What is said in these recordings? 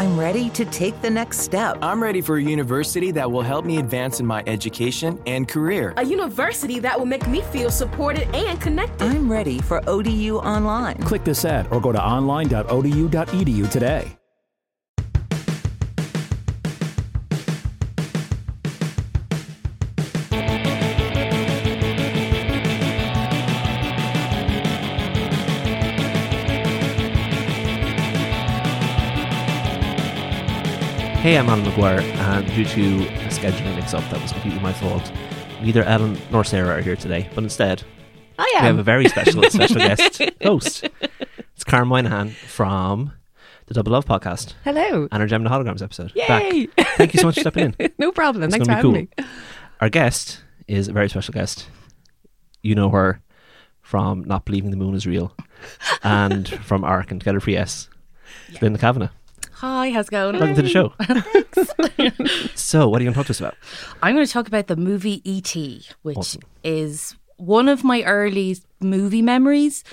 I'm ready to take the next step. I'm ready for a university that will help me advance in my education and career. A university that will make me feel supported and connected. I'm ready for ODU Online. Click this ad or go to online.odu.edu today. Hey, I'm Alan McGuire, and due to a scheduling mix up that was completely my fault, neither Ellen nor Sarah are here today, but instead, I we have a very special special guest host. It's Karen Moynihan from the Double Love podcast Hello. and our Jem and the Holograms episode. Yay! Back. Thank you so much for stepping in. no problem. It's Thanks for having be me. Our guest is a very special guest. You know her from Not Believing the Moon is Real and from ARC and Together for Yes. Linda Kavanagh. Hi, how's it going? Welcome to the show. so, what are you going to talk to us about? I'm going to talk about the movie E.T., which Awesome. is one of my early movie memories.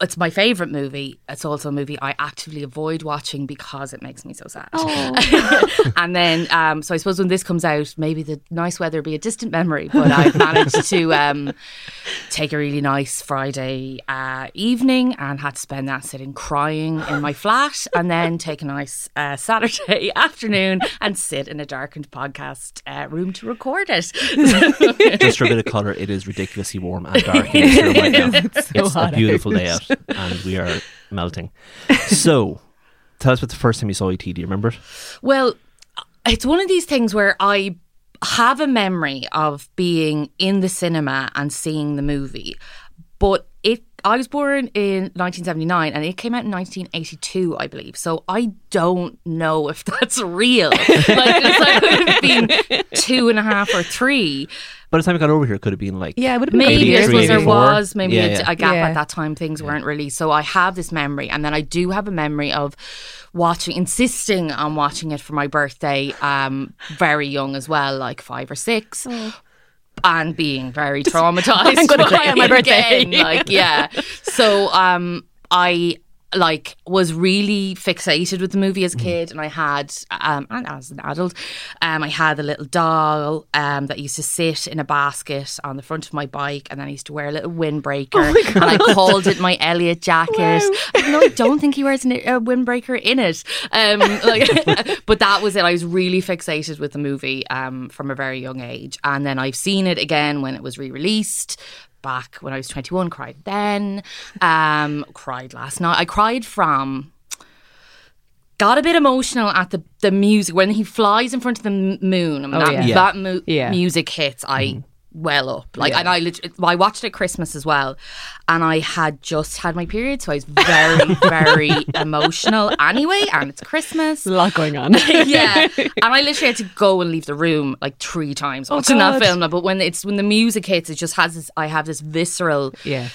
It's my favourite movie. It's also a movie I actively avoid watching because it makes me so sad. and then, um, so I suppose when this comes out, maybe the nice weather will be a distant memory, but I've managed to um, take a really nice Friday uh, evening and had to spend that sitting crying in my flat and then take a nice uh, Saturday afternoon and sit in a darkened podcast uh, room to record it. Just for a bit of colour, it is ridiculously warm and dark in this room right now. It's so it's hot a beautiful day out, and we are melting. So, tell us about the first time you saw ET. Do you remember it? Well, it's one of these things where I have a memory of being in the cinema and seeing the movie, but it. I was born in 1979 and it came out in 1982, I believe. So I don't know if that's real. like, it's like I would have been two and a half or three. By the time I got over here, it could have been like Yeah, it would have been Maybe Maybe I suppose there was maybe Yeah, a, yeah. a gap Yeah. at that time. Things weren't released, so I have this memory, and then I do have a memory of watching, insisting on watching it for my birthday. Um, very young as well, like five or six. And being very traumatized. I'm gonna cry on my birthday. again, Like, yeah. So, um, I like was really fixated with the movie as a kid and I had um and as an adult um I had a little doll um that used to sit in a basket on the front of my bike and then I used to wear a little windbreaker and I called it my Elliot jacket. No I don't think he wears a windbreaker in it. Um like but that was it. I was really fixated with the movie um from a very young age. And then I've seen it again when it was re-released back when I was 21, cried then, um, cried last night. I cried from, got a bit emotional at the, the music when he flies in front of the moon and Oh, that, yeah. That mu- Yeah. music hits. I well up like and I I watched it at Christmas as well and I had just had my period so I was very very emotional anyway and it's Christmas a lot going on. yeah, and I literally had to go and leave the room like three times oh, watching that God. film. But when it's when the music hits, it just has this. I have this visceral, Yeah.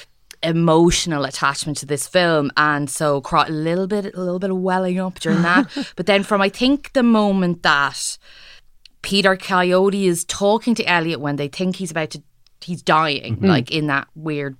emotional attachment to this film, and so a little bit, a little bit of welling up during that. but then from I think the moment that Peter Coyote is talking to Elliot when they think he's about to, he's dying, like in that weird.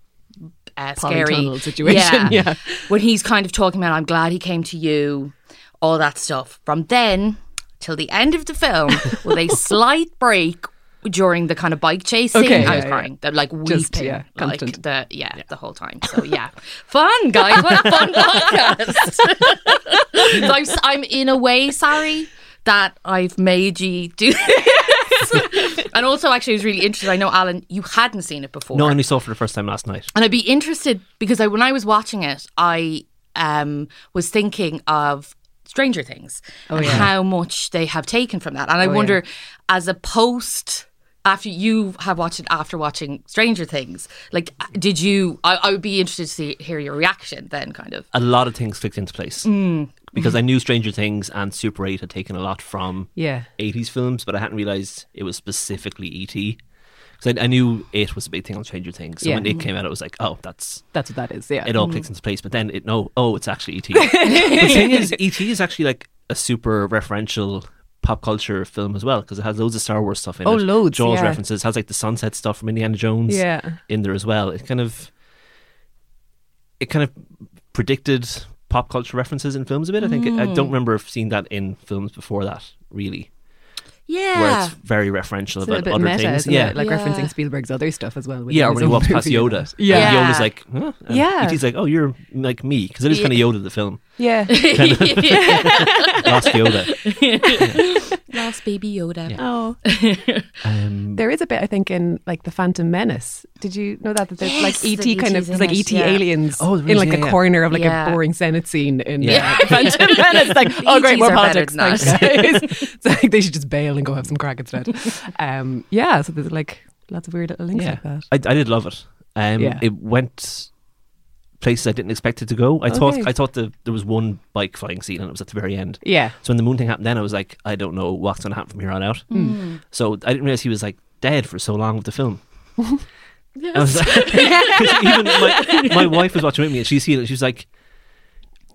Uh, scary situation, yeah. yeah. when he's kind of talking about, I'm glad he came to you, all that stuff. From then till the end of the film, with a slight break during the kind of bike chase scene, Okay, I was yeah, crying. They're like weeping, Just, yeah, like the yeah, the whole time. So yeah, fun guys, what a fun podcast. so I'm, I'm in a way sorry that I've made you do this. and also, actually, I was really interested. I know Alan, you hadn't seen it before. No, I only saw it for the first time last night. And I'd be interested because I, when I was watching it, I um, was thinking of Stranger Things and how much they have taken from that. And I wonder, as a post. After you have watched it after watching Stranger Things, like, did you? I, I would be interested to see, hear your reaction then, kind of. A lot of things clicked into place Mm. Because I mm-hmm. knew Stranger Things and Super 8 had taken a lot from Yeah. 80s films, but I hadn't realised it was specifically E.T. Because I, I knew it was a big thing on Stranger Things. So Yeah. when it mm-hmm. came out, it was like, oh, that's That's what that is. Yeah. it all mm-hmm. clicks into place. But then it no, oh, it's actually ET. the thing is, ET is actually like a super referential pop culture film as well because it has loads of Star Wars stuff in Oh, it. loads, Jaws yeah. references has like the sunset stuff from Indiana Jones. Yeah. in there as well. It kind of it kind of predicted pop culture references in films a bit. I think I don't hmm. remember seeing that in films before that really, Yeah, where Yeah. it's very referential It's a about bit other meta, things. isn't yeah, it? Like Yeah. referencing Spielberg's other stuff as well. with yeah, or his when he walks past Yoda. Yeah. and Yeah. Yoda's like, huh? And Yeah. he's like, oh, you're like me because it is kind of Yoda the film. Yeah. Lost Yoda. Lost baby Yoda. Oh. Um, There is a bit, I think, in like the Phantom Menace. Did you know that? That there's Yes, like that ET kind ET 's of like ET yeah. aliens Oh, there in like yeah, a yeah. corner of like Yeah. a boring Senate scene in Yeah. uh, Phantom Menace. Like, oh great, more politics. than Thanks, guys. so like, they should just bail and go have some crack instead. Um, yeah, so there's like lots of weird little links yeah, like that. I, I did love it. Um, Yeah. It went places I didn't expect it to go. I thought I thought the, there was one bike flying scene and it was at the very end. Yeah. So when the moon thing happened, then I was like, I don't know what's going to happen from here on out. Hmm. So I didn't realize he was like dead for so long with the film. I was like, 'cause even my, my wife was watching with me and she's seen it. She was like,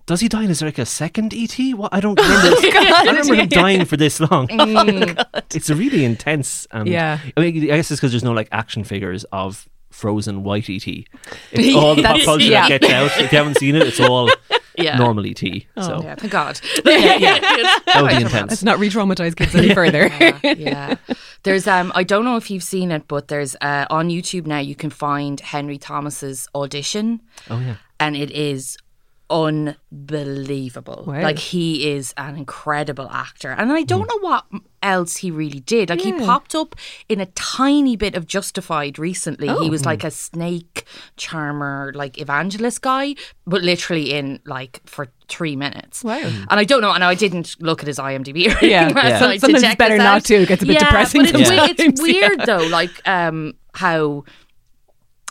"Does he die? And is there like a second ET? What? I don't remember. I don't remember him dying for this long. It's a really intense. And Yeah. I mean, I guess it's because there's no like action figures of frozen white ET. It's all the pop culture yeah. that gets out. If you haven't seen it, it's all Yeah. normal ET. So Yeah, thank God. that would be intense. Let's not re-traumatize kids any further. yeah. There's um I don't know if you've seen it, but there's uh on YouTube now you can find Henry Thomas's audition Oh yeah. and it is unbelievable. Wow. Like he is an incredible actor. And I don't know what else he really did. Like he popped up in a tiny bit of Justified recently. He was like a snake charmer, like evangelist guy, but literally in like for three minutes. Wow. And I don't know, and I didn't look at his IMDb or Yeah. Yeah. Sometimes it's better not to. It gets a bit yeah, depressing But it's, we- it's yeah. weird though, like um how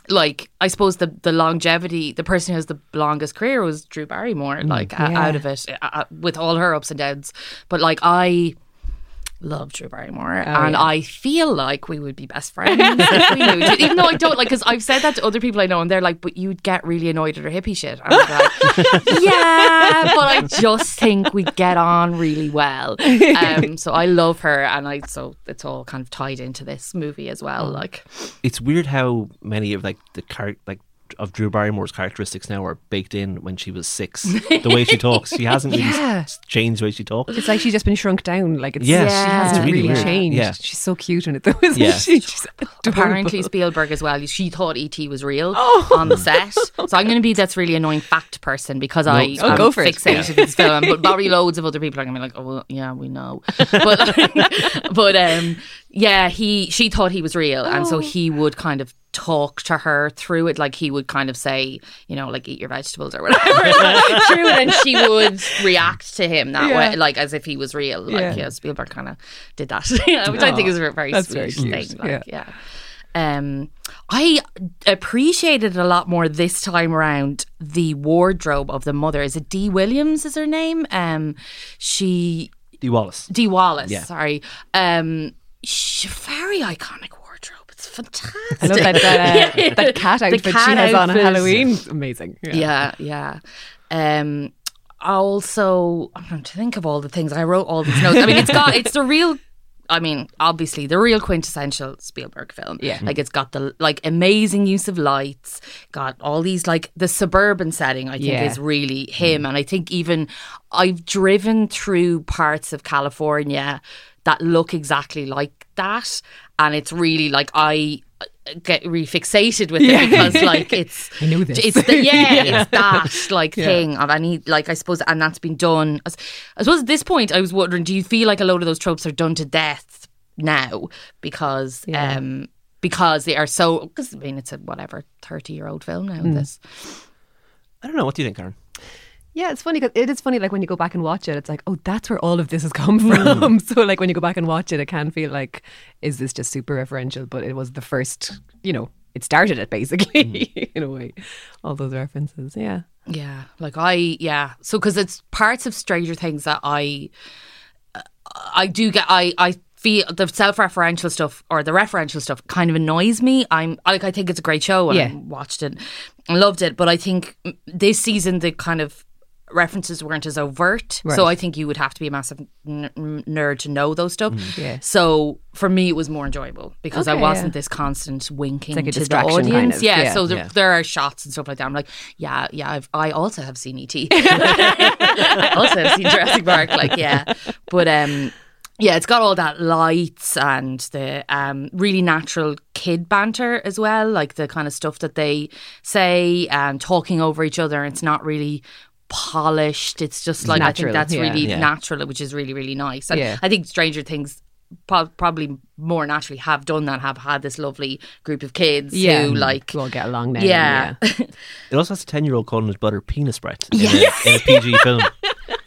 like I suppose the the longevity, the person who has the longest career was Drew Barrymore, like uh, Yeah. out of it uh, uh, with all her ups and downs. But like I love Drew Barrymore, and yeah. I feel like we would be best friends if we knew. Even though I don't like, because I've said that to other people I know, and they're like, "But you'd get really annoyed at her hippie shit." I'm like, "Yeah, but I just think we get on really well." Um, so I love her, and I so it's all kind of tied into this movie as well. Like, it's weird how many of like the char- like of Drew Barrymore's characteristics now are baked in when she was six. the way she talks, she hasn't Yeah. s- changed the way she talks. It's like she's just been shrunk down. Like it's yeah, she hasn't really really, changed. Yeah. She's so cute in it though, isn't Yeah. she? She's apparently adorable. Spielberg as well. She thought ET was real Oh. on the set. So I'm going to be that's really annoying fact person because I Oh, am go for it. fixated with this film. But probably loads of other people are going to be like, oh well, yeah, we know. But but um, yeah, he she thought he was real, and Oh. so he would kind of talk to her through it. Like he would kind of say, you know, like eat your vegetables or whatever through it, and she would react to him that Yeah. way, like as if he was real. Like Yeah. yeah, Spielberg kind of did that, yeah, which I think is a very that's sweet very thing. Like, Yeah. yeah. Um, I appreciated a lot more this time around the wardrobe of the mother. Is it Dee Williams? Is her name? Um, she Dee Wallace. Dee Wallace. Yeah. Sorry. Um, she, very iconic wardrobe. It's fantastic. I love that that, uh, that cat The outfit she cat has on at outfit. Halloween. Amazing. Yeah, yeah. Um, also, I'm trying to think of all the things I wrote. All these notes. I mean, it's got it's the real. I mean, obviously, the real quintessential Spielberg film. Yeah. like it's got the like amazing use of lights. Got all these like the suburban setting. I think Yeah. is really him, and I think even I've driven through parts of California that look exactly like that, and it's really like I uh, get really fixated with Yeah. it because like it's I know this. it's the, yeah, Yeah. it's that like thing of any like I suppose and that's been done I suppose at this point I was wondering do you feel like a load of those tropes are done to death now because Yeah. um because they are so because I mean it's a whatever 30 year old film now Hmm. this I don't know. What do you think, Karen? Yeah, it's funny because it is funny. Like when you go back and watch it, it's like, oh, that's where all of this has come from. so, like when you go back and watch it, it can feel like, is this just super referential? But it was the first, you know, it started it basically in a way. All those references, yeah. Yeah, like I yeah. So because it's parts of Stranger Things that I uh, I do get I I feel the self-referential stuff or the referential stuff kind of annoys me. I'm like I think it's a great show and Yeah. I watched it loved it, but I think mm, this season the kind of references weren't as overt. Right. So I think you would have to be a massive n- nerd to know those stuff. Yeah. So for me, it was more enjoyable because I wasn't yeah. this constant winking like a to the distraction kind audience. of, yeah, yeah. So there, Yeah. there are shots and stuff like that. I'm like, yeah, yeah. I've, I also have seen ET. I also have seen Jurassic Park. Like, yeah, but um. Yeah, it's got all that lights and the um, really natural kid banter as well, like the kind of stuff that they say and talking over each other. It's not really polished. It's just like I think that's yeah. really Yeah. natural, which is really really nice. And Yeah. I think Stranger Things pro- probably more naturally have done that, have had this lovely group of kids Yeah. who like We'll get along now. yeah. It also has a 10 year old calling his butter penis breath in, a, in a PG film.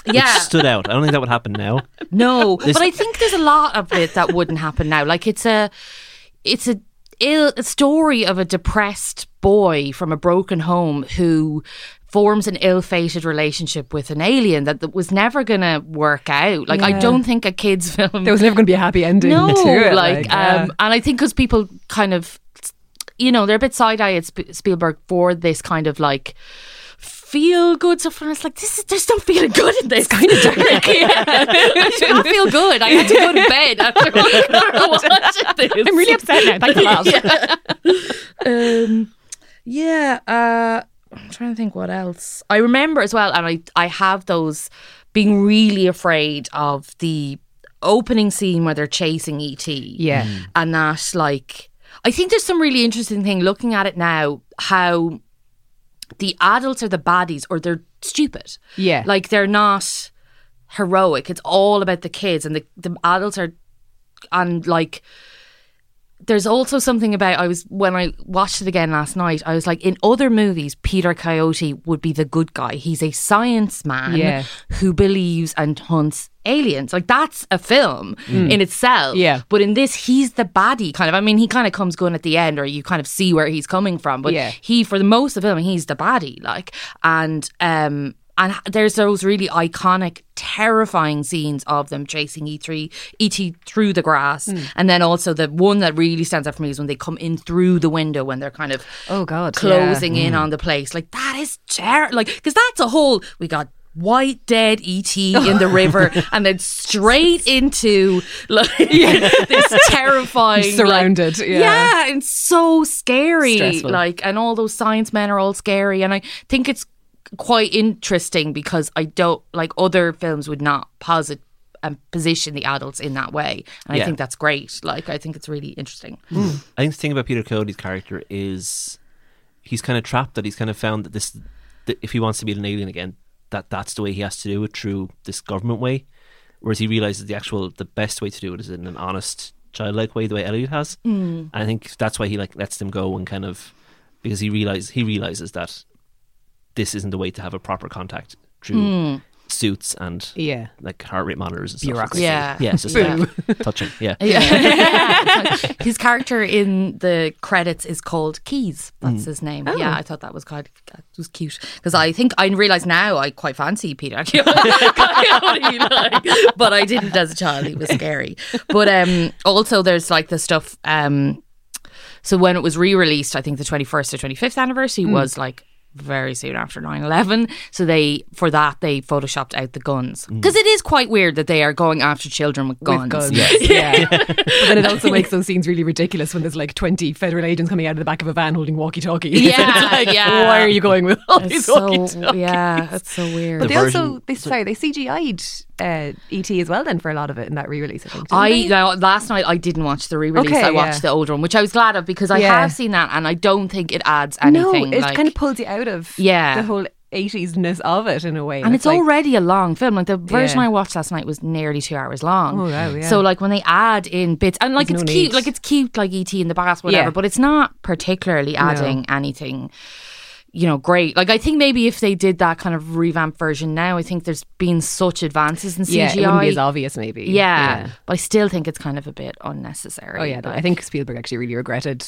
yeah. Which stood out. I don't think that would happen now. No, but I think there's a lot of it that wouldn't happen now. Like it's a, it's a, ill, a story of a depressed boy from a broken home who forms an ill-fated relationship with an alien that, that was never gonna work out. Like I don't think a kids film. There was never going to be a happy ending no, to it. like, yeah. um, and I think because people kind of, you know, they're a bit side-eyed at Sp- Spielberg for this kind of like feel good stuff. And it's like this is there's no feeling good in this. kind of dark. yeah. I did not feel good. I had to go to bed after, after watching this. I'm really upset now. thank you lot. Um, yeah, uh, I'm trying to think what else. I remember as well, and I I have those being really afraid of the opening scene where they're chasing ET. Yeah. Mm. and that like I think there's some really interesting thing looking at it now how the adults are the baddies or they're stupid. Yeah. like they're not heroic. It's all about the kids, and the the adults are and like there's also something about I was when I watched it again last night. I was like, in other movies, Peter Coyote would be the good guy. He's a science man Yeah. who believes and hunts aliens. Like that's a film in itself. Mm. Yeah. But in this, he's the baddie kind of. I mean, he kind of comes good at the end, or you kind of see where he's coming from. But Yeah. he, for the most of the film, he's the baddie. Like, and um, and there's those really iconic, terrifying scenes of them chasing E3, ET through the grass, Hmm. and then also the one that really stands out for me is when they come in through the window when they're kind of Oh, God, closing in on the place. Like that is terrible. Like because that's a whole we got. White dead ET in the river, and then straight into like this terrifying, like- Surrounded, yeah. yeah, and so scary. Stressful. Like, and all those science men are all scary. And I think it's quite interesting because I don't like other films would not posit and position the adults in that way. And I think that's great. Like, I think it's really interesting. I think the thing about Peter Coyote's character is he's kind of trapped that he's kind of found that this, that if he wants to be an alien again, that that's the way he has to do it through this government way. Whereas he realizes the actual, the best way to do it is in an honest, childlike way, the way Elliot has. Mm. And I think that's why he like lets them go and kind of because he realizes he realizes that this isn't the way to have a proper contact through suits and Yeah. like heart rate monitors and Bureaucracy. stuff. Yeah. yeah, it's just like touching. Yeah, Yeah. his character in the credits is called Keys. That's his name. Yeah, I thought that was quite that was cute because I think I realise now I quite fancy Peter. But I didn't as a child. He was scary. But um, also there's like the stuff. Um, so when it was re-released, I think the 21st or 25th anniversary was like very soon after 9-11 so they for that they photoshopped out the guns because it is quite weird that they are going after children with guns, With guns. Yeah. but then it also makes those scenes really ridiculous when there's like 20 federal agents coming out of the back of a van holding walkie talkies. Yeah, like, yeah. Why are you going with all It's these so walkie-talkies? yeah, it's so weird. But The they also, they, sorry, they CGI'd uh, ET as well then for a lot of it in that re-release, I think. I now, last night I didn't watch the re-release. Okay, I watched yeah. the older one, which I was glad of because I Yeah. have seen that, and I don't think it adds anything. No, it like, kind of pulls you out of Yeah. the whole 80s-ness of it in a way. and it's like, already a long film. Like the version Yeah. I watched last night was nearly two hours long. Oh, wow, yeah. So like when they add in bits, and like There's it's no cute, need. like it's cute, like ET in the bath, whatever. Yeah. But it's not particularly adding anything. You know, great. Like I think maybe if they did that kind of revamped version now, I think there's been such advances in CGI. yeah, it wouldn't be as obvious maybe. Yeah, but I still think it's kind of a bit unnecessary. Oh yeah, no, I think Spielberg actually really regretted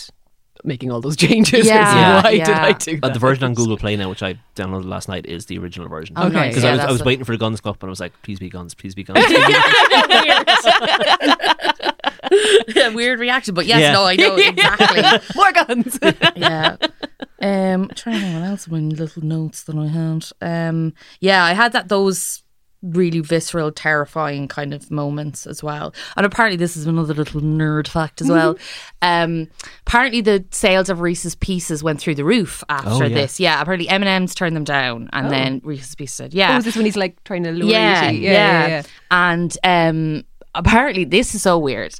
making all those changes. Yeah, It's, why yeah. did I do Uh, that? the version on Google Play now, which I downloaded last night, is the original version. Okay. Because Yeah, I was, I was waiting for the guns to go up, and I was like, "Please be guns, please be guns." yeah, weird reaction, but yes, Yeah. no, I know exactly. More guns. yeah. Um, I'm trying to think what else in my little notes that I had. Um, yeah, I had that those really visceral, terrifying kind of moments as well. And apparently, this is another little nerd fact as well. Um, apparently, the sales of Reese's Pieces went through the roof after Oh, yeah. this. Yeah, apparently M and M's turned them down, and then Reese's Pieces said, "Yeah." Oh, is this when he's like trying to lure yeah, you? to- yeah, yeah, yeah. And um, apparently, this is so weird.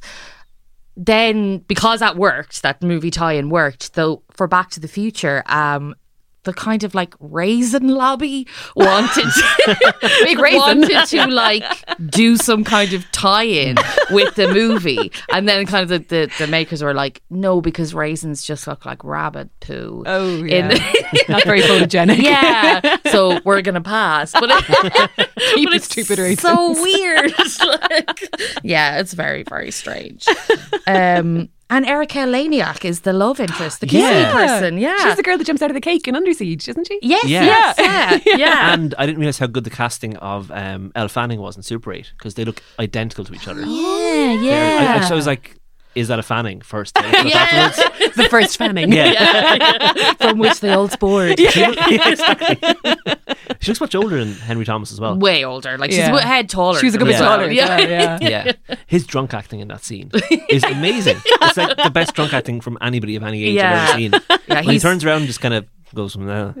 Then, because that worked, that movie tie-in worked. Though for Back to the Future, um, the kind of like raisin lobby wanted raisin. wanted to like do some kind of tie-in with the movie, and then kind of the, the, the makers were like, no, because raisins just look like rabbit poo. Oh, yeah. Not very photogenic. yeah, so we're gonna pass. But, it, but it's stupid raisins. so weird. like, yeah, it's very very strange. Um, and Erika Eleniak is the love interest, the kissy Yeah. person. Yeah, She's the girl that jumps out of the cake in Under Siege, isn't she? yes, Yeah. yes, yeah, yeah. And I didn't realize how good the casting of um, Elle Fanning was in Super 8 because they look identical to each other. yeah, They're- yeah. I, I, so I was like, is that a Fanning first? And I looked Yeah. The first fanning. Yeah. From which they all spored. She, look- yeah, exactly. she looks much older than Henry Thomas as well. Way older, like she's a head taller. She's a good bit him taller. Yeah. Yeah, yeah. Yeah, his drunk acting in that scene is amazing. It's like the best drunk acting from anybody of any age Yeah. I've ever seen. Yeah, when he turns around, and just kind of goes from there.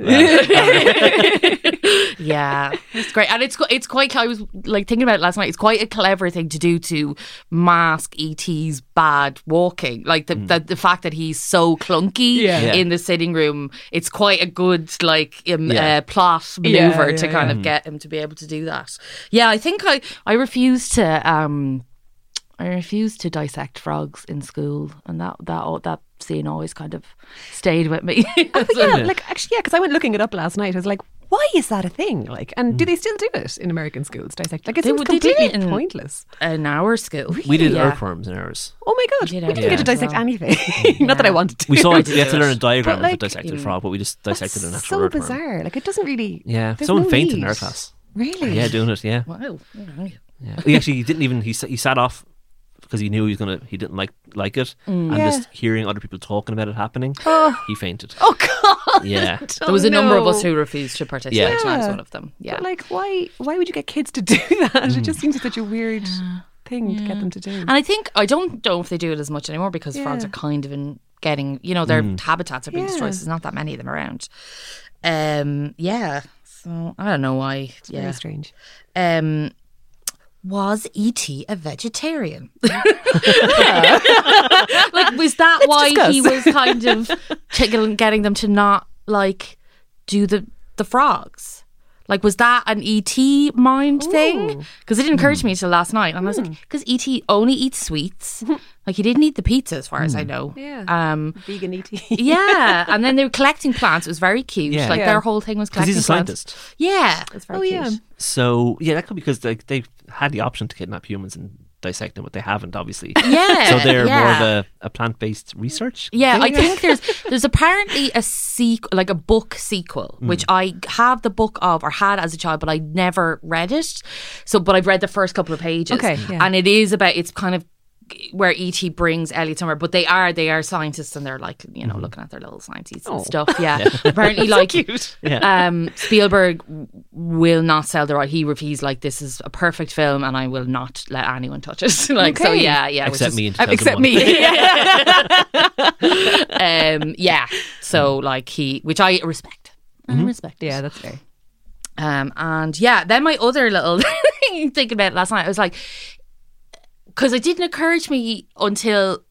Yeah, it's great, and it's it's quite. I was like thinking about it last night. It's quite a clever thing to do to mask ET's bad walking, like the the, the fact that he's so clunky Yeah. Yeah. in the sitting room. It's quite a good like um, Yeah. uh, plot maneuver yeah, to kind yeah. of get him to be able to do that. Yeah, I think I I refuse to um I refuse to dissect frogs in school, and that that that scene always kind of stayed with me. But yeah, like actually, yeah, because I went looking it up last night. I was like, why is that a thing? Like, and do they still do it in American schools? Dissect like it They seems would- they did completely it in- pointless. in our school, we did yeah. earthworms in ours. Oh my god, We we did didn't get to dissect well. anything. Not that I wanted to. We saw I it. We had to learn a diagram But, like, of a dissected mm. frog, but we just dissected an That's actual so earthworm. bizarre. Like it doesn't really. Yeah, someone no fainted in our class. Really? Yeah, doing it. Yeah, Wow. yeah. He actually didn't even. He he sat off because he knew he was gonna. He didn't like like it, and Yeah. just hearing other people talking about it happening, he fainted. Oh god. Yeah. There was a number of us who refused to participate, Yeah. and I was one of them. Yeah. But like, why? Why would you get kids to do that? It just seems such a weird thing to get them to do. and I think I don't know if they do it as much anymore because frogs are kind of in getting, you know, their habitats are being Yeah. destroyed. So there's not that many of them around. Um, yeah. So I don't know why. yeah. Very strange. Um, was ET a vegetarian? like, was that why he was kind of tickling, getting them to not like do the the frogs? Like, was that an ET mind thing? Because it didn't occur to hmm. me until last night, and I was like, hmm. because ET only eats sweets. like, he didn't eat the pizza, as far as I hmm. know. Yeah. Um. Vegan ET. Yeah, and then they were collecting plants. It was very cute. Yeah. Like Yeah. their whole thing was Because collecting he's a plants. scientist. Yeah, it's very Oh, cute. yeah. So yeah, that could be because they they had the option to kidnap humans and dissect them, but they haven't obviously. Yeah, So they're more of a, a plant based research. Yeah, I think there's there's apparently a sequel, like a book sequel, Hmm. which I have the book of or had as a child, but I never read it. So, but I've read the first couple of pages. Okay, yeah. and it is about it's kind of where ET brings Elliot somewhere, but they are they are scientists and they're like you Mm-hmm. know looking at their little scientists Oh. and stuff. Yeah, apparently like Yeah. um, Spielberg will not sell the right. He he's like this is a perfect film and I will not let anyone touch it. like so, Okay. yeah, yeah. which Except is- me. Uh, Except me. um, yeah. So like he, which I respect. I respect. yeah, that's fair. Um, and yeah, then my other little thing thinking about it last night, I was like, because it didn't occur to me until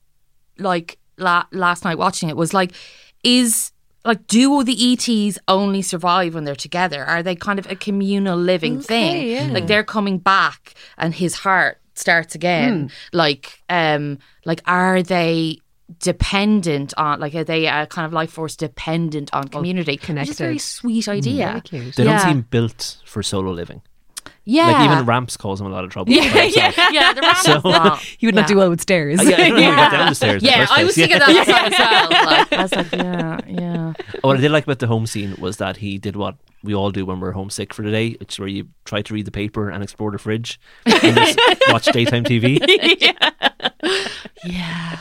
like la- last night watching it was like, is like do the ETs only survive when they're together? Are they kind of a communal living thing? yeah. Like they're coming back and his heart starts again. Like, um, like are they? dependent on like are they a kind of life force dependent on community which is a very sweet idea Very cute. They Yeah. don't seem built for solo living. Yeah Like even Ramps cause him a lot of trouble. yeah, by yeah, yeah. The ramp So- is. He would not do well with stairs. Oh, yeah, I don't know how he got down the stairs. in the Yeah, I was place. thinking that last night as well. Like, I was like, yeah, yeah. What I did like about the home scene was that he did what we all do when we're homesick for the day, which is where you try to read the paper and explore the fridge and just watch daytime TV. yeah. Yeah.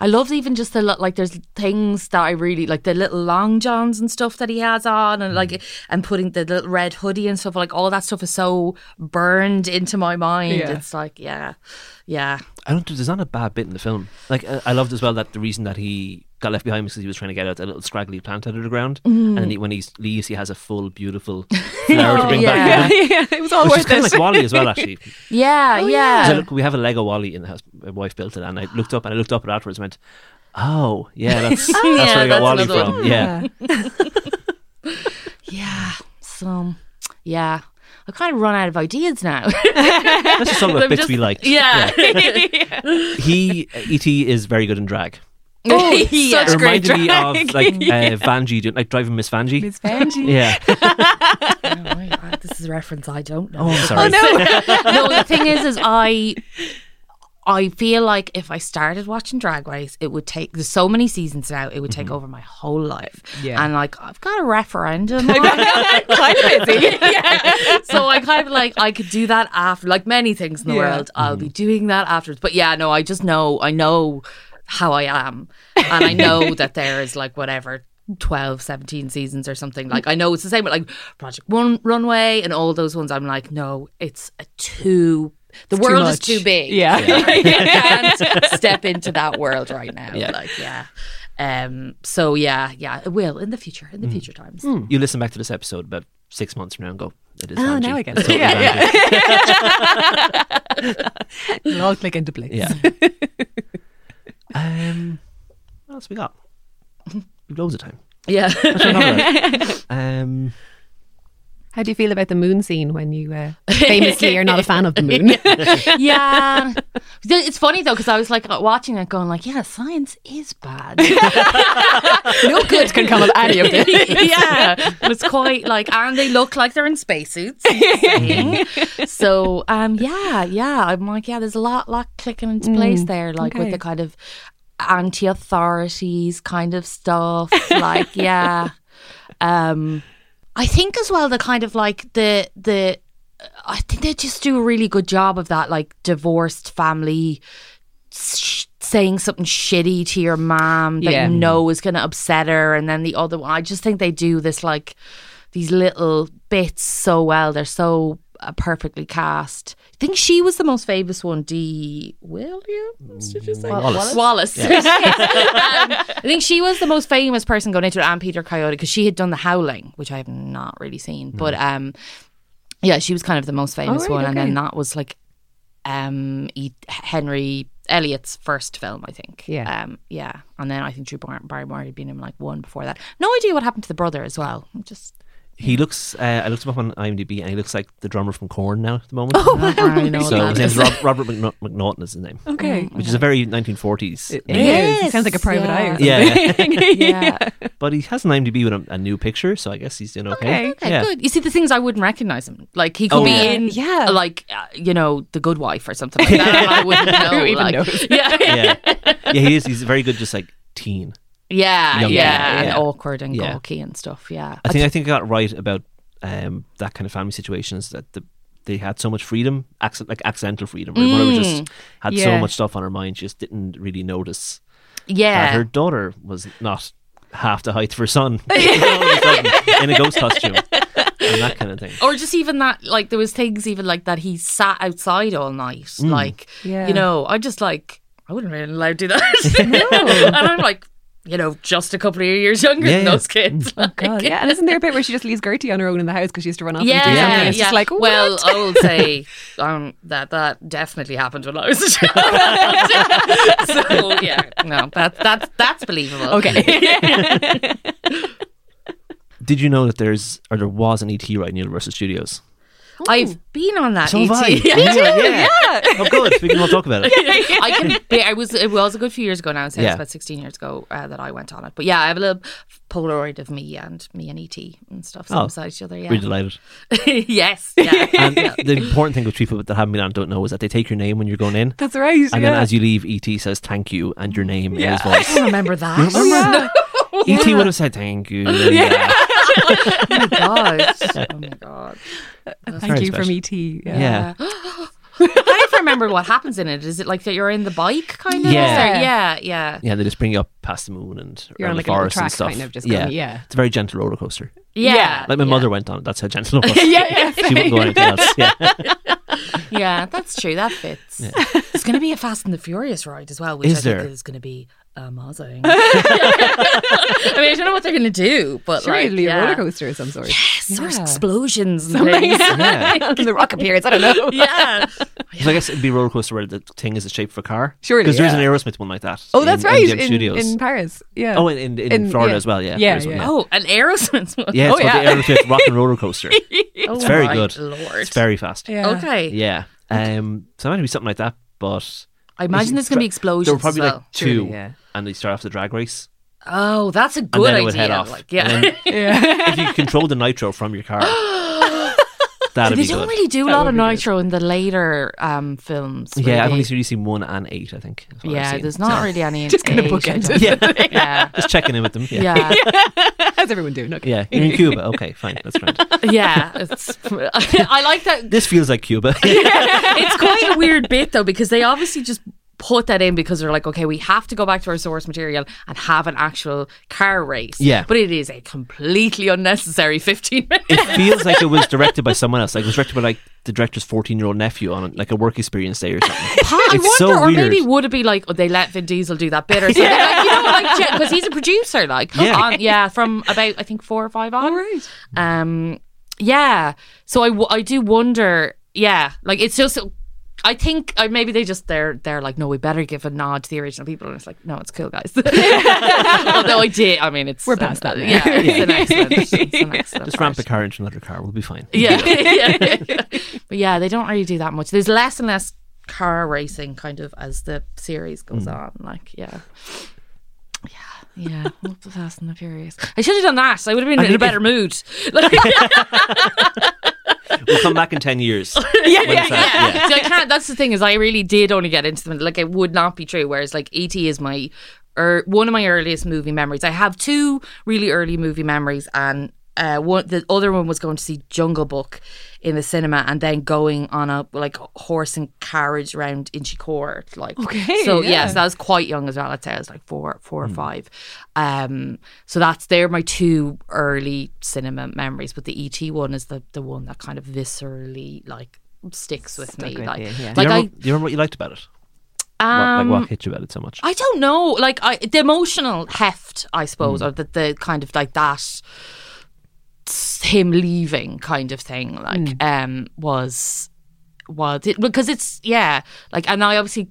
I love even just the li- like. There's things that I really like the little long johns and stuff that he has on, and like mm. and putting the little red hoodie and stuff. Like all that stuff is so burned into my mind. Yeah. It's like yeah, yeah. I don't. There's not a bad bit in the film. Like I loved as well that the reason that he got left behind because he was trying to get out a little scraggly plant out of the ground, mm-hmm. and then he, when he leaves, he has a full, beautiful flower to bring yeah. back. him. yeah, it was all Which is worth kind of it. like WALL-E as well, actually. Yeah, oh, yeah. So look, we have a Lego WALL-E in the house. My wife built it, and I looked up and I looked up at it afterwards and went, "Oh, yeah, that's oh, that's yeah, where I got WALL-E from." one. Yeah, Yeah. So, yeah. I've kind of run out of ideas now. let's just talk about I'm bits just- we liked. Yeah. he Et is very good in drag. yeah. It Such great reminded me drag. of like uh, Vanjie, doing- like driving Miss Vanjie. Miss Vanjie. Yeah. Oh, wait, uh, this is a reference I don't know. Oh, I'm sorry. no, the thing is, is I, I feel like if I started watching Drag Race, it would take. There's so many seasons now. It would take over my whole life. Yeah. and like I've got a referendum. kind of busy. yeah. So I kind of like I could do that after, like many things in the Yeah. world. I'll be doing that afterwards. But yeah, no, I just know. I know how I am, and I know that there is like whatever. 12 17 seasons or something like i mm. know it's the same with like project one runway and all those ones i'm like no it's a too the too world is too big Yeah. I can't step into that world right now Yeah. like yeah um so yeah yeah it will in the future in the mm. future times mm. You listen back to this episode about six months from now and go, "It is Oh, Vanjie. now I get It's it. totally Yeah, Vanjie." It'll all click into place. Yeah. Um, what else we got? We've loads of time. yeah Um, How do you feel about the moon scene when you uh, famously are not a fan of the moon? yeah. It's funny though because I was like watching it, going like, "Yeah, science is bad." no good can come of any of this. yeah, but it's quite like, and they look like they're in spacesuits. so, um, yeah, yeah. I'm like, yeah, there's a lot, lot clicking into place there, like with the kind of anti-authorities kind of stuff. like, yeah. Um, I think as well the kind of like the the I think they just do a really good job of that, like divorced family sh- saying something shitty to your mom that Yeah. you know is going to upset her, and then the other one. I just think they do this like these little bits so well. They're so uh, perfectly cast. I think she was the most famous one. D. Williams, did you say Wallace. Wallace. um, I think she was the most famous person going into it, and Peter Coyote because she had done The Howling, which I have not really seen, but um, yeah, she was kind of the most famous right, one, and then that was like um E- Henry Elliott's first film, I think. Yeah. um, yeah, and then I think Drew Bar- Barrymore had been in like one before that. No idea what happened to the brother as well. I'm just he looks. Uh, I looked him up on IMDb, and he looks like the drummer from Korn now at the moment. Oh, I know so his that name's. Rob, Robert McNau- MacNaughton is his name, Okay. which is a very 1940s. It name. is. Yes, It sounds like a private yeah. eye or Yeah, something. yeah. but he has an IMDb with a, a new picture, so I guess he's doing okay. Okay. Okay, yeah. good. You see, the things I wouldn't recognize him. Like he could Oh, be yeah. in, Yeah. like uh, you know, the Good Wife or something like that. I wouldn't know. Who even like, knows? Yeah, yeah, yeah. He is. He's very good, just like teen. Yeah, Young yeah, guy, and yeah. awkward and Yeah. gawky and stuff. Yeah, I think I think I got right about um, that kind of family situations that the, they had so much freedom, acc- like accidental freedom. Her mother just had so much stuff on her mind, she just didn't really notice that yeah, her daughter was not half the height of her son all of a sudden, in a ghost costume and that kind of thing. or just even that. Like there was things even like that. He sat outside all night. Mm. Like Yeah. you know, I just like I wouldn't really allow to do that. and I'm like, you know, just a couple of years younger Yeah, than yeah. those kids. Like, God, yeah, and isn't there a bit where she just leaves Gertie on her own in the house because she used to run off and do Yeah, something? yeah. It's just like, well. I will say um, that that definitely happened when I was a child. so yeah, no, that's that's that's believable. okay. Did you know that there's or there was an ET ride in Universal Studios? I've been on that. So have I. ET. Yeah, yeah. Oh, good. We can all talk about it. I can. Be, I was. It was a good few years ago now. So Yeah. it's about sixteen years ago uh, that I went on it. But yeah, I have a little Polaroid of me and me and ET and stuff side Oh, beside each other. Yeah. We're delighted. yes. Yeah. And the important thing with people that haven't been on don't know is that they take your name when you're going in. That's right. And yeah. then as you leave, ET says thank you and your name in his I voice. don't remember that. Remember? ET would have said thank you. and, uh, Oh my god. Oh my god. Thank very you from special. ET. Yeah. yeah. I don't remember remember what happens in it. Is it like that you're in the bike kind of? Yeah. Or- yeah, yeah, Yeah, they just bring you up past the moon and You're around on, the like, a little forest and track stuff. kind of just yeah, going- yeah. it's a very gentle roller coaster. yeah. Like my yeah. mother went on it. That's how gentle it was. yeah, yeah. She wouldn't go anything else. Yeah. Yeah, that's true. That fits. There's going to be a Fast and the Furious ride as well, which Is I think there? is going to be amazing. I mean, I don't know what they're going to do, but like, Surely yeah. a roller coaster of some sort. Yes, or explosions and things. yeah. the rock appears. I don't know. yeah. So I guess it'd be a roller coaster where the thing is the shape of a car. Surely, because there's an. Aerosmith one like that. Oh, that's in, right. In, In, Studios. in Paris. Yeah. oh, in, in, in, In- Florida yeah. as well. Yeah. Yeah, there's one, yeah. Oh, an Aerosmith one. Yeah, it's Oh, called yeah. the Aerosmith Rock and Roller Coaster. It's very my good. Lord. It's very fast. Yeah. Okay. Yeah. Um, so it might be something like that, but I imagine there's going to be explosions. there were probably well. like two, Surely, yeah. And they start off the drag race, Oh, that's a and good then idea. it would head off. Like, yeah. And then if you control the nitro from your car, that'd they be don't good. really do a lot of be good. nitro in the later um, films. yeah, I've only really seen one and eight. I think. is what I've Yeah, there's not So, really any. Just gonna age, I it. think. yeah. just checking in with them. Yeah. Yeah, How's everyone doing? Okay. Yeah, you're in Cuba. Okay, fine, that's fine. yeah. It's, I like that. This feels like Cuba. It's quite a weird bit though because they obviously just put that in because they're like, okay, we have to go back to our source material and have an actual car race. Yeah. but it is a completely unnecessary 15 minutes. it feels like it was directed by someone else. Like it was directed by like the director's 14 year old nephew on like a work experience day or something. I it's wonder, so or weird. maybe would it be like oh, they let Vin Diesel do that bit or something? Like, you know, like because he's a producer, like Yeah. on, yeah, from about I think four or five on. All right. Um, yeah. So I, w- I do wonder. Yeah, like it's just. I think uh, maybe they just they're they're like no we better give a nod to the original people and it's like no it's cool guys although I did I mean it's We're past that now. yeah it's an excellent it's an excellent Just ramp the car into another car. We'll be fine. yeah. yeah. but yeah they don't really do that much there's less and less car racing kind of as the series goes Hmm. on like yeah yeah yeah Fast and the Furious I should have done that I would have been in a better mood like, We'll come back in 10 years. yeah, When it's that- yeah. See, I can't. That's the thing is, I really did only get into them. Like, it would not be true. Whereas, like, ET is my, or one of my earliest movie memories. I have two really early movie memories, and uh, one the other one was going to see Jungle Book in the cinema, and then going on a like horse and carriage around Inchicore. Like, Okay, So yeah. yes, I was quite young as well. I'd say I was like four, four or five. Um, so that's they're my two early cinema memories. But the ET one is the the one that kind of viscerally like sticks with me. with like, you, yeah. Do, like you remember, I, do you remember what you liked about it? What, um, like what hit you about it so much? I don't know. Like I, the emotional heft, I Hmm. suppose, or the the kind of like that him leaving kind of thing. Like Hmm. um was was it because it's yeah like and I obviously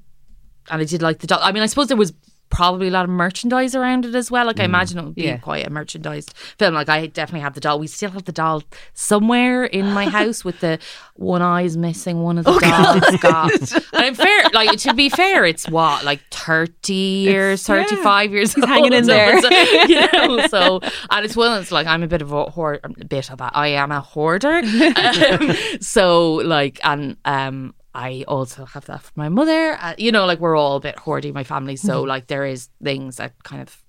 and I did like the doll. I mean, I suppose there was probably a lot of merchandise around it as well. Like I imagine it would be Yeah. quite a merchandised film. Like I definitely have the doll. We still have the doll somewhere in my house with the one eye is missing. One of the dolls it's got. And I'm fair. Like to be fair, it's what like thirty years, yeah. thirty five years old. hanging in So there. it's, you know, so and it's one. It's like I'm a bit of a hoard, a bit of a. I am a hoarder. um, so like and um. I also have that for my mother. Uh, you know, like we're all a bit hoardy, my family. So like there is things that kind of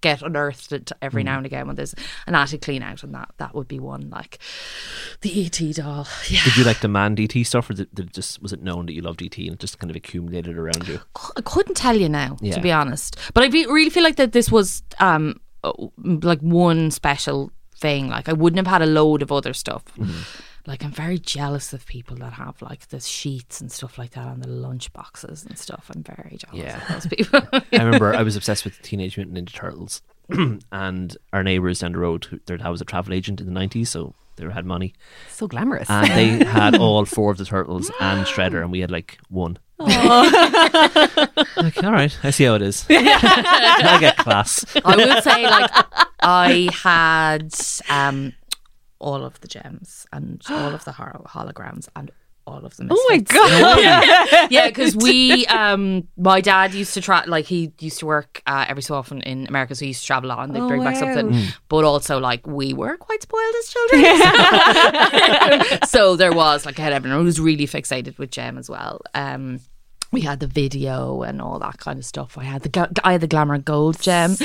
get unearthed every now and again when there's an attic clean out, and that that would be one. Like the ET doll. Yeah, Did you like demand ET stuff, or did, did it just was it known that you loved ET and it just kind of accumulated around you? I couldn't tell you now, Yeah. to be honest. But I be, really feel like that this was um uh, like one special thing. Like I wouldn't have had a load of other stuff. Like I'm very jealous of people that have like the sheets and stuff like that on the lunch boxes and stuff. I'm very jealous Yeah. of those people. I remember I was obsessed with Teenage Mutant Ninja Turtles, and our neighbours down the road, who- their dad was a travel agent in the nineties, so they had money, So glamorous. and they had all four of the turtles and Shredder, and we had like one. like, all right, I see how it is. I get class. I would say like I had um all of the gems and all of the hol- holograms and all of the oh my god. yeah, because we, um, my dad used to try, like he used to work uh, every so often in America, so he used to travel on. They'd Oh, bring back wow. something, but also like we were quite spoiled as children. so there was like I had everyone who was really fixated with Jem as well. Um, we had the video and all that kind of stuff. I had the ga- I had the glamour gold gem.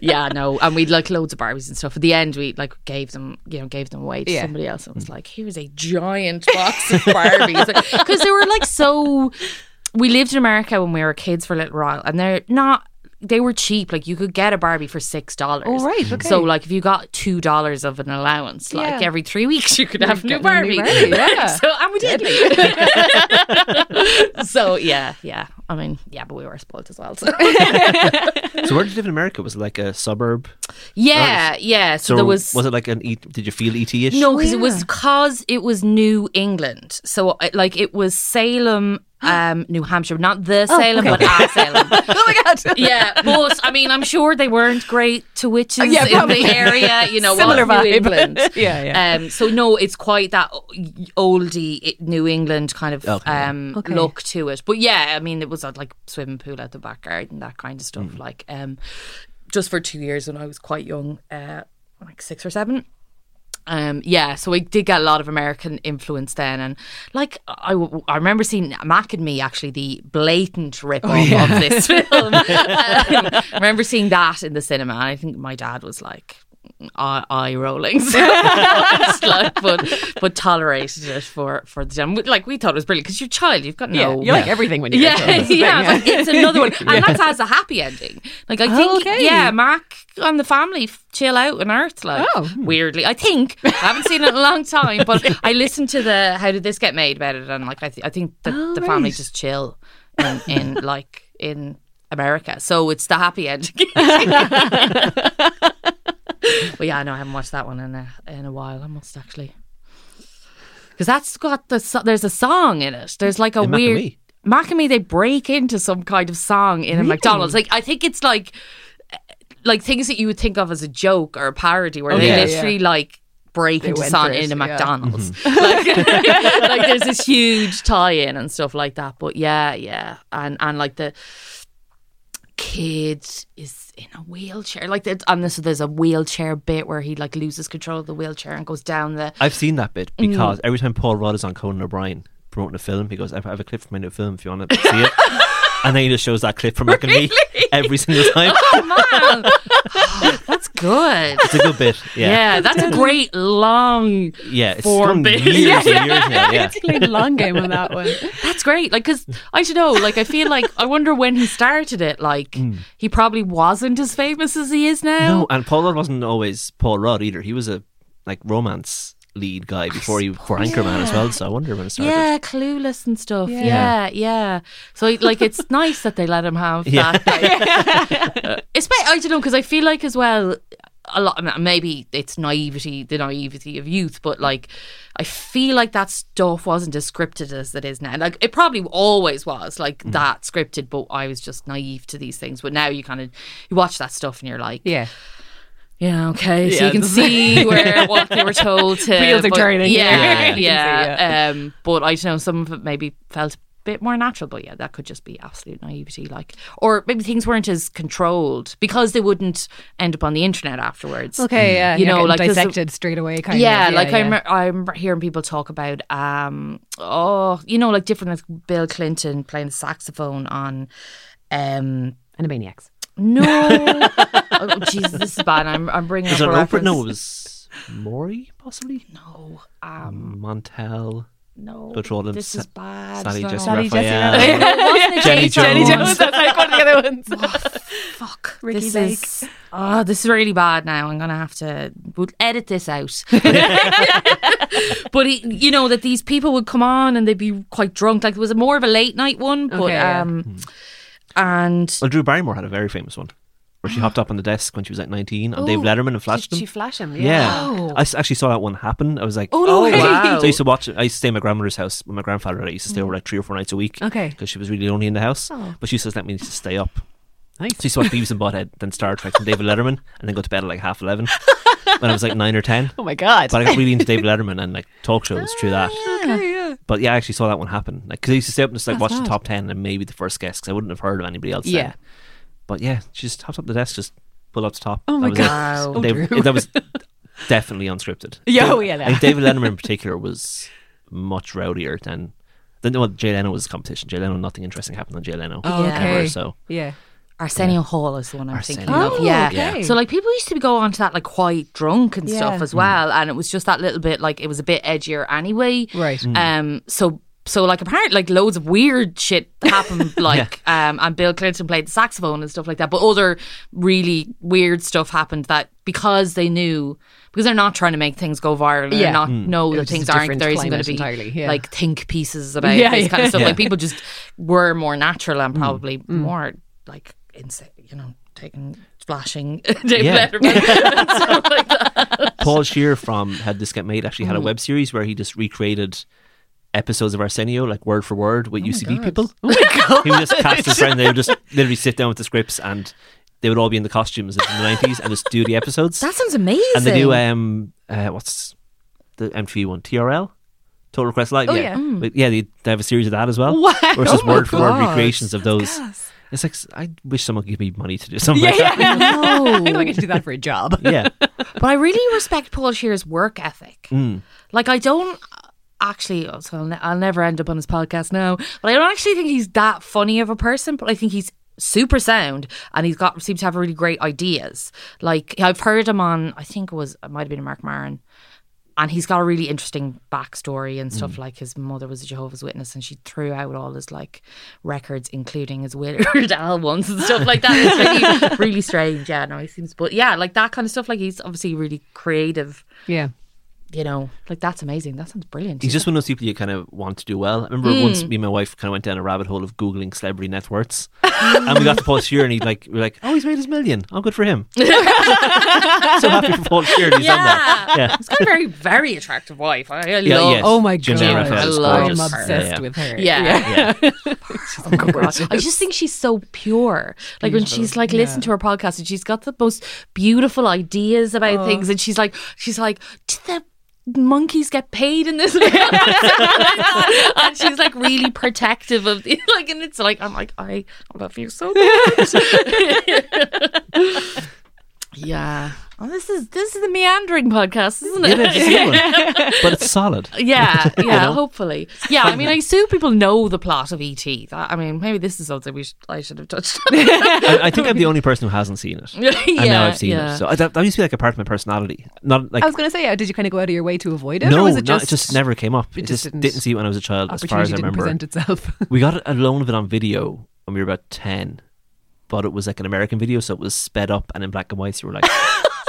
Yeah, no, and we'd like loads of Barbies and stuff. At the end, we like gave them, you know, gave them away to Yeah. somebody else. And it was mm. like, here's a giant box of Barbies because they were like so. We lived in America when we were kids for a little while, and they're not. They were cheap. Like you could get a Barbie for six dollars. Oh, right, okay. So like if you got two dollars of an allowance, like Yeah. every three weeks you could have a new getting a new Barbie. Barbie, yeah. so and we did. so yeah, yeah. I mean, yeah, but we were spoiled as well. So. So where did you live in America? Was it like a suburb? yeah, yeah. So, So there was was it like an E? Did you feel ET-ish? No, because it was because it was New England. So uh, like it was Salem, um, New Hampshire, not the Salem, but our Salem. oh my god. Yeah, but I mean, I'm sure they weren't great to witches Yeah, in probably. the area. You know, Similar well, New. England. Yeah, yeah. Um, so no, it's quite that oldie New England kind of Okay. um Okay. look to it. But yeah, I mean, it was uh, like swimming pool at the back garden, that kind of stuff. Mm. Like um, just for two years when I was quite young, uh, like six or seven. Um, yeah, so I did get a lot of American influence then, and like I, I remember seeing Mac and Me actually the blatant rip Oh, off of this film. Um, I remember seeing that in the cinema, and I think my dad was like eye, eye rolling, so like, but but tolerated it for for the time. Like we thought it was brilliant because you're a child, you've got Yeah, no you like everything when you yeah, get told. yeah, but it's another one, and that has a happy ending. Like I think, Okay. yeah, Mark and the family chill out on Earth. Like Oh. Hmm. weirdly, I think I haven't seen it in a long time, but I listened to the "How did this get made?" about it, and like I, th- I think the, Oh, the family right. just chill in, in like in America, so it's the happy ending. But yeah, no, I haven't watched that one in a in a while. I must actually. Because that's got the so- there's a song in it. There's like a In Mac and weird Me? Mac and Me. They break into some kind of song in a McDonald's. Like I think it's like like things that you would think of as a joke or a parody, where they yeah, literally like break into went song for it, in a yeah. McDonald's. Mm-hmm. like, like there's this huge tie-in and stuff like that. But yeah, yeah, and and like the kid is in a wheelchair. Like and this, there's a wheelchair bit where he like loses control of the wheelchair and goes down the. I've seen that bit Mm. because every time Paul Rudd is on Conan O'Brien promoting a film, he goes, "I have a clip from my new film if you want to see it." and then he just shows that clip from Mac and Me every single time. Oh man, that's good. It's a good bit. Yeah. Yeah, that's a great long. yeah. It's Form gone bit. years and years now. Yeah, Played a long game on that one. That's great. Like, cause I don't know. Like, I feel like I wonder when he started it. Like, hmm. he probably wasn't as famous as he is now. no, and Paul Rudd wasn't always Paul Rudd either. He was a like romance lead guy before he for Anchorman as well. So I wonder when it started. Yeah, clueless and stuff. Yeah. Yeah, yeah. So like, it's nice that they let him have Yeah. that. Like, uh, I don't know because I feel like as well. A lot, maybe it's naivety, the naivety of youth, but like, I feel like that stuff wasn't as scripted as it is now. Like, it probably always was like Mm. that scripted, but I was just naive to these things. But now you kind of you watch that stuff and you're like, Yeah. Yeah, okay. So Yeah, you can see where what they were told to. Wheels are turning, Yeah, yeah. yeah. See, yeah. Um, but I don't know. Some of it maybe felt a bit more natural. But yeah, that could just be absolute naivety, like, or maybe things weren't as controlled because they wouldn't end up on the internet afterwards. Okay, yeah. You you're know, like like, 'cause dissected straight away, kind yeah, of. like I'm, I remember hearing people talk about, um, oh, you know, like different, like Bill Clinton playing the saxophone on, um, Animaniacs. No, oh, Jesus, this is bad. I'm, I'm bringing Was up it a Oprah? reference. No, it was Maury possibly. No, um, Montel. no. Petroleum This Sa- is bad. Sally No, no. Jessica Sally Jessica. Raphael. No, wasn't it Jenny Jenny Jones. Jones? That's like one of the other ones. Fuck. Ricky this Lake. is oh, this is really bad. Now I'm gonna have to we'll edit this out. but he, you know that these people would come on and they'd be quite drunk. Like it was a more of a late night one, but Okay, yeah. um, and Well, Drew Barrymore had a very famous one where she hopped up on the desk when she was like 19 on Dave Oh, Letterman and flashed Did him. she flash him? Yeah, I s- actually saw that one happen. I was like, Oh, no oh, way. wow. So I used to watch. I used to stay at my grandmother's house with my grandfather. I used to stay over like three or four nights a week. Okay. because she was really lonely in the house. Oh. But she says, to let me to stay up. Nice. So I used to watch Beavis and Butthead, then Star Trek and David Letterman, and then go to bed at like half eleven when I was like nine or ten. Oh my god. But I got really into David Letterman and like talk shows through that. Ah, okay, yeah. But yeah, I actually saw that one happen. Like, because I used to stay up and just like That's watch the top ten and maybe the first guest because I wouldn't have heard of anybody else. Yeah. Then. But yeah, she just hopped up the desk, just pulled up the top. Oh my it. Oh, that was definitely unscripted. Yeah, oh, yeah, I think David Letterman in particular was much rowdier than than well, Jay Leno was competition. Jay Leno, nothing interesting happened on Jay Leno. Oh, Yeah. okay. ever, so Yeah. Arsenio Hall is the one I'm thinking of. Hall. Yeah. Oh, okay. So like people used to go on to that like quite drunk and Yeah. stuff as well, and it was just that little bit like it was a bit edgier anyway. Right. Mm. Um. So. So like apparently like loads of weird shit happened like um and Bill Clinton played the saxophone and stuff like that but other really weird stuff happened that because they knew because they're not trying to make things go viral and Yeah. they're not know that things aren't there isn't going to be entirely, yeah. like think pieces about Yeah, this kind of stuff Yeah. like people just were more natural and probably more like insane you know taking splashing David Yeah. Letterman and stuff like that Paul Scheer from Had This Get Made actually Mm. had a web series where he just recreated episodes of Arsenio, like word for word, with UCB people. Oh my god! He would just cast his friend. They would just literally sit down with the scripts, and they would all be in the costumes in the nineties and just do the episodes. that sounds amazing and they do um uh, what's the MTV one TRL. Total Request Live, Oh, yeah, yeah. But yeah. They, they have a series of that as well. Wow. Where it's just Oh word for word recreations of those. It's like I wish someone could give me money to do something Yeah, like that. yeah. no. I know I get to do that for a job. Yeah, but I really respect Paul Scheer's work ethic. Mm. Like I don't actually, oh, so I'll, ne- I'll never end up on his podcast now. But I don't actually think he's that funny of a person. But I think he's super sound and he's got seems to have really great ideas. Like I've heard him on, I think it was it might have been Marc Maron. And he's got a really interesting backstory and stuff. Mm. Like his mother was a Jehovah's Witness, and she threw out all his like records, including his Weird Al ones and stuff like that. It's really, really strange. Yeah, no, he seems, but yeah, like that kind of stuff. Like he's obviously really creative Yeah. You know, like that's amazing. That sounds brilliant. He's just one of those people you kind of want to do well. I remember mm. once me and my wife kind of went down a rabbit hole of googling celebrity net worths, and we got to Paul Scheer, and he like we are like, oh, he's made his million. Oh, good for him. so happy for Paul Scheer. He's done that. Yeah. He's got a very, very attractive wife. I, I Yeah, love. yes. Oh my Jim god. Raphael is love I'm gorgeous. obsessed Yeah, yeah. with her. Yeah. Yeah. Oh, oh God. I just think she's so pure. Like when she's like listened to her podcast and she's got the most beautiful ideas about Oh. things and she's like she's like did the monkeys get paid in this and she's like really protective of the like and it's like I'm like I love you so much. yeah. Oh, this is this is the meandering podcast, isn't it? It is, it's a one. but it's solid. Yeah, yeah, know? hopefully. Yeah, I mean, I assume people know the plot of ET. That, I mean, maybe this is something we should, I should have touched on. I, I think I'm the only person who hasn't seen it. yeah, and now I've seen yeah. it. So I, that, that used to be like a part of my personality. Not like I was going to say, uh, did you kind of go out of your way to avoid it? no, or was it just, it just never came up. It, it just just didn't, didn't- see it when I was a child, as far as opportunity I didn't remember. present itself? We got a loan of it on video when we were about ten, but it was like an American video, so it was sped up and in black and white. So you were like,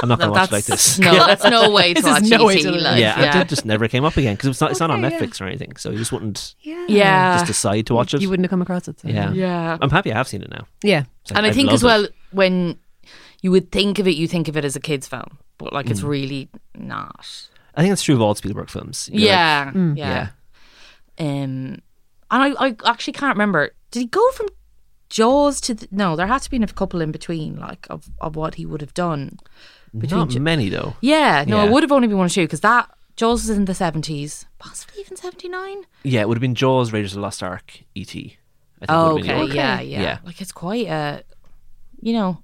I'm not going to watch it like this. No, that's no way to This is watch no way ET. to live. like, yeah, yeah. and it just never came up again because it's not it's not on Okay, yeah. Netflix or anything. So you just wouldn't yeah. yeah. just decide to watch it. You wouldn't have come across it. So. yeah, Yeah. I'm happy I have seen it now. Yeah. It's like, and I I've think as well, it. when you would think of it, you think of it as a kid's film, but like Mm. it's really not. I think that's true of all Spielberg films. You're like, Yeah, mm. yeah. Um, and I, I actually can't remember. Did he go from Jaws to the, no? There had to be a couple in between, like of, of what he would have done. Between not J- many though. Yeah, no, it Yeah. would have only been one or two because that Jaws was in the seventies, possibly even seventy nine. Yeah, it would have been Jaws, Raiders of the Lost Ark, E.T. I think Oh, would have been okay, order. yeah, yeah, Yeah. Like it's quite uh you know,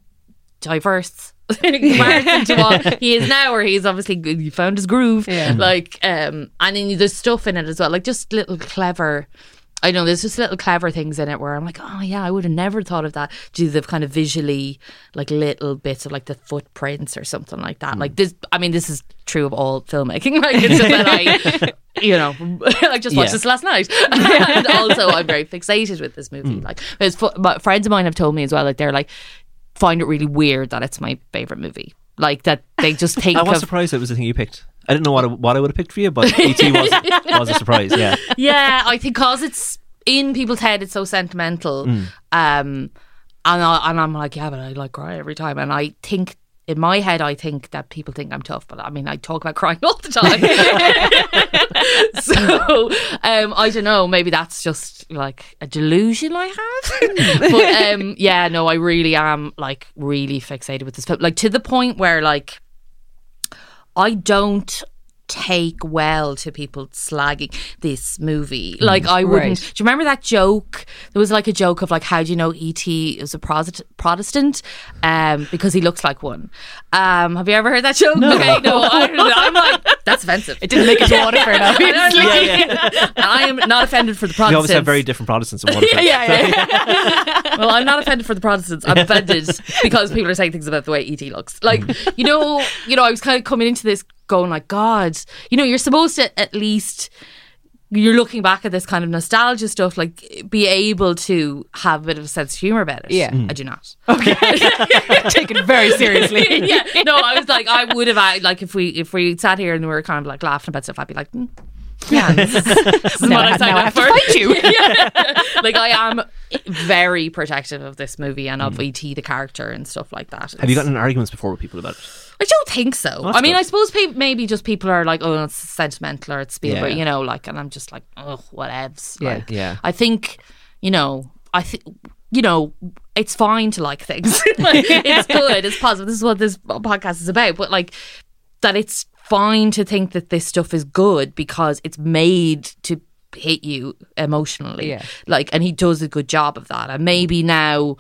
diverse. Compared to what he is now, where he's obviously good. He found his groove. Yeah. Like, um, and then there's stuff in it as well, like just little clever. I know there's just little clever things in it where I'm like, oh yeah, I would have never thought of that. Do the kind of visually like little bits of like the footprints or something like that. Like hmm. this, I mean, this is true of all filmmaking. Like it's just that I, you know, I just watched Yeah. this last night, and also I'm very fixated with this movie. Hmm. Like, it's but friends of mine have told me as well. Like they're like find it really weird that it's my favorite movie. Like that they just think I was of surprised it was the thing you picked. I didn't know what I, what I would have picked for you, but E.T. was was a surprise. Yeah, yeah, I think because it's in people's head, it's so sentimental. Um, and I, and I'm like, yeah, but I like cry every time, and I think. In my head, I think that people think I'm tough, but I mean, I talk about crying all the time. so, um, I don't know. Maybe that's just like a delusion I have. but um, yeah, no, I really am like really fixated with this film, like to the point where like I don't take well to people slagging this movie. Like I wouldn't. Right. Do you remember that joke? There was like a joke of like, how do you know ET is a Protestant? Um, because he looks like one. Um, have you ever heard that joke? No. Okay, no. I, I'm like, that's offensive. It didn't make it to Waterford, obviously. I am not offended for the Protestants. obviously have very different Protestants in one. yeah, yeah, yeah. well, I'm not offended for the Protestants. I'm offended because people are saying things about the way ET looks. Like, you know, you know, I was kind of coming into this going like, God, you know, you're supposed to at least you're looking back at this kind of nostalgia stuff, like be able to have a bit of a sense of humor about it. Yeah. Mm. I do not. Okay, take it very seriously. yeah, no, I was like, I would have like if we if we sat here and we were kind of like laughing about stuff, I'd be like. Mm. Yeah, this is, Now what I- I signed now I up have to fight you. Yeah. Like I am very protective of this movie and Mm. of ET the character and stuff like that. Have you gotten in arguments before with people about it? I don't think so. that's I mean, good. I suppose pe- maybe just people are like, oh, it's sentimental or it's Spielberg, Yeah. you know, like, and I'm just like, oh, whatevs. Yeah. Like, Yeah. I think, you know, I think, you know, it's fine to like things. like, it's good. It's positive. This is what this podcast is about. But like, that it's fine to think that this stuff is good because it's made to hit you emotionally. Yeah. Like, and he does a good job of that. And maybe now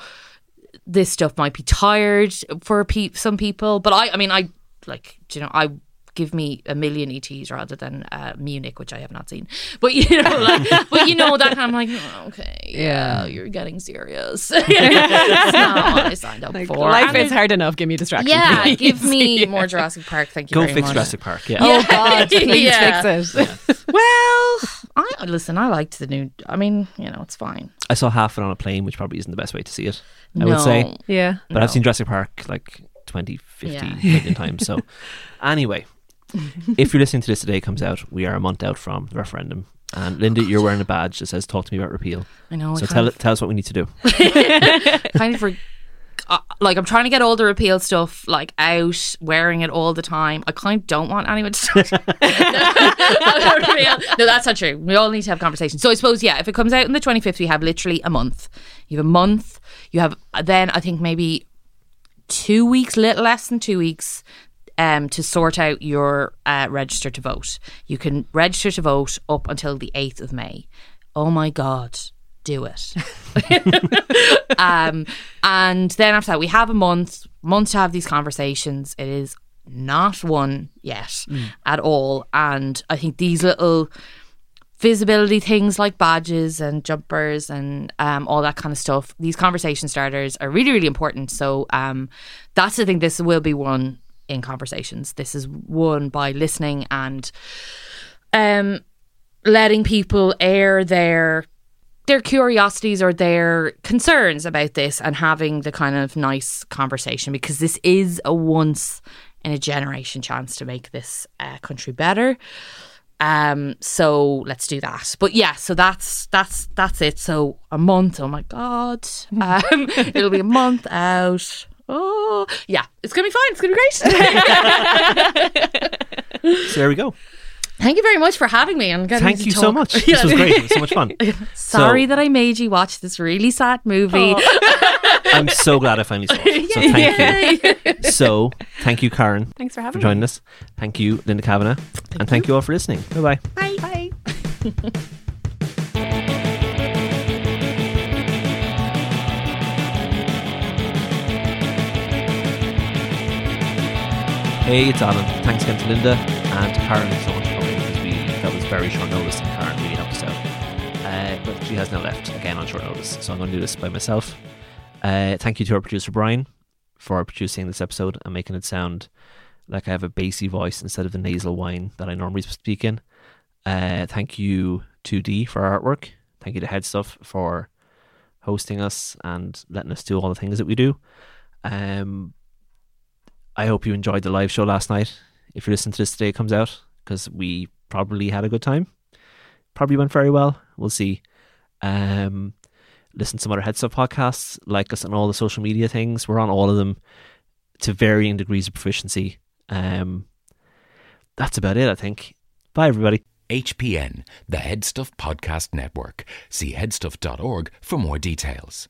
this stuff might be tired for pe- some people, but I, I mean, I like, do you know, I give me a million ETs rather than uh, Munich, which I have not seen. But you know, like, but you know that kind of like, oh, okay, yeah, you're getting serious. it's not what I signed up Like, for. life And is hard enough. Give me distractions. Yeah, please. give me more Jurassic Park. Thank you Go very fix much. Jurassic Park. Yeah. Oh God, please Yeah. fix it. Well, I listen. I liked the new. I mean, you know, it's fine. I saw half it on a plane, which probably isn't the best way to see it. I no. would say, Yeah. but I've seen Jurassic Park like 20, 50 Yeah. million times. So, anyway, if you're listening to this today, it comes out. We are a month out from the referendum, and Linda, oh, you're wearing a badge that says "Talk to me about repeal." I know. So kind tell of- tell us what we need to do. kind of for uh, like I'm trying to get all the repeal stuff like out, wearing it all the time. I kind of don't want anyone to no, no, that's not true. We all need to have conversations. So I suppose yeah, if it comes out on the 25th, we have literally a month. You have a month. You have then I think maybe two weeks, little less than two weeks. Um, to sort out your uh, register to vote, you can register to vote up until the eighth of May. Oh my god, do it! um, and then after that, we have a month, month to have these conversations. It is not one yet at all, and I think these little visibility things like badges and jumpers and um, all that kind of stuff. These conversation starters are really, really important. So um, that's the thing. This will be one in conversations. This is one by listening and um, letting people air their their curiosities or their concerns about this and having the kind of nice conversation because this is a once in a generation chance to make this uh, country better. Um, so let's do that. But yeah, so that's that's that's it. So a month. Oh my god, um, it'll be a month out. Oh yeah, it's gonna be fine. It's gonna be great. So there we go. Thank you very much for having me and getting Thank to you so much. This was great. It was so much fun. Sorry So- that I made you watch this really sad movie. Oh. I'm so glad I finally saw it. So thank you. So thank you, Karen, Thanks for for having joining us. Thank you, Linda Kavanagh, and thank you all for listening. Bye bye. me. Bye. Hey, it's Alan. Thanks again to Linda and to Karen so much that was very short notice and Karen really helped us out. Uh, but she has now left again on short notice, so I'm going to do this by myself. Uh, thank you to our producer Brian for producing this episode and making it sound like I have a bassy voice instead of the nasal whine that I normally speak in. Uh, thank you to D for our artwork. Thank you to Headstuff for hosting us and letting us do all the things that we do. Um, I hope you enjoyed the live show last night. If you listen to this today, it comes out because we probably had a good time. Probably went very well. We'll see. Um, listen to some other Head Stuff podcasts. Like us on all the social media things. We're on all of them to varying degrees of proficiency. Um, that's about it, I think. Bye, everybody. HPN, the Headstuff Podcast Network. See headstuff.org for more details.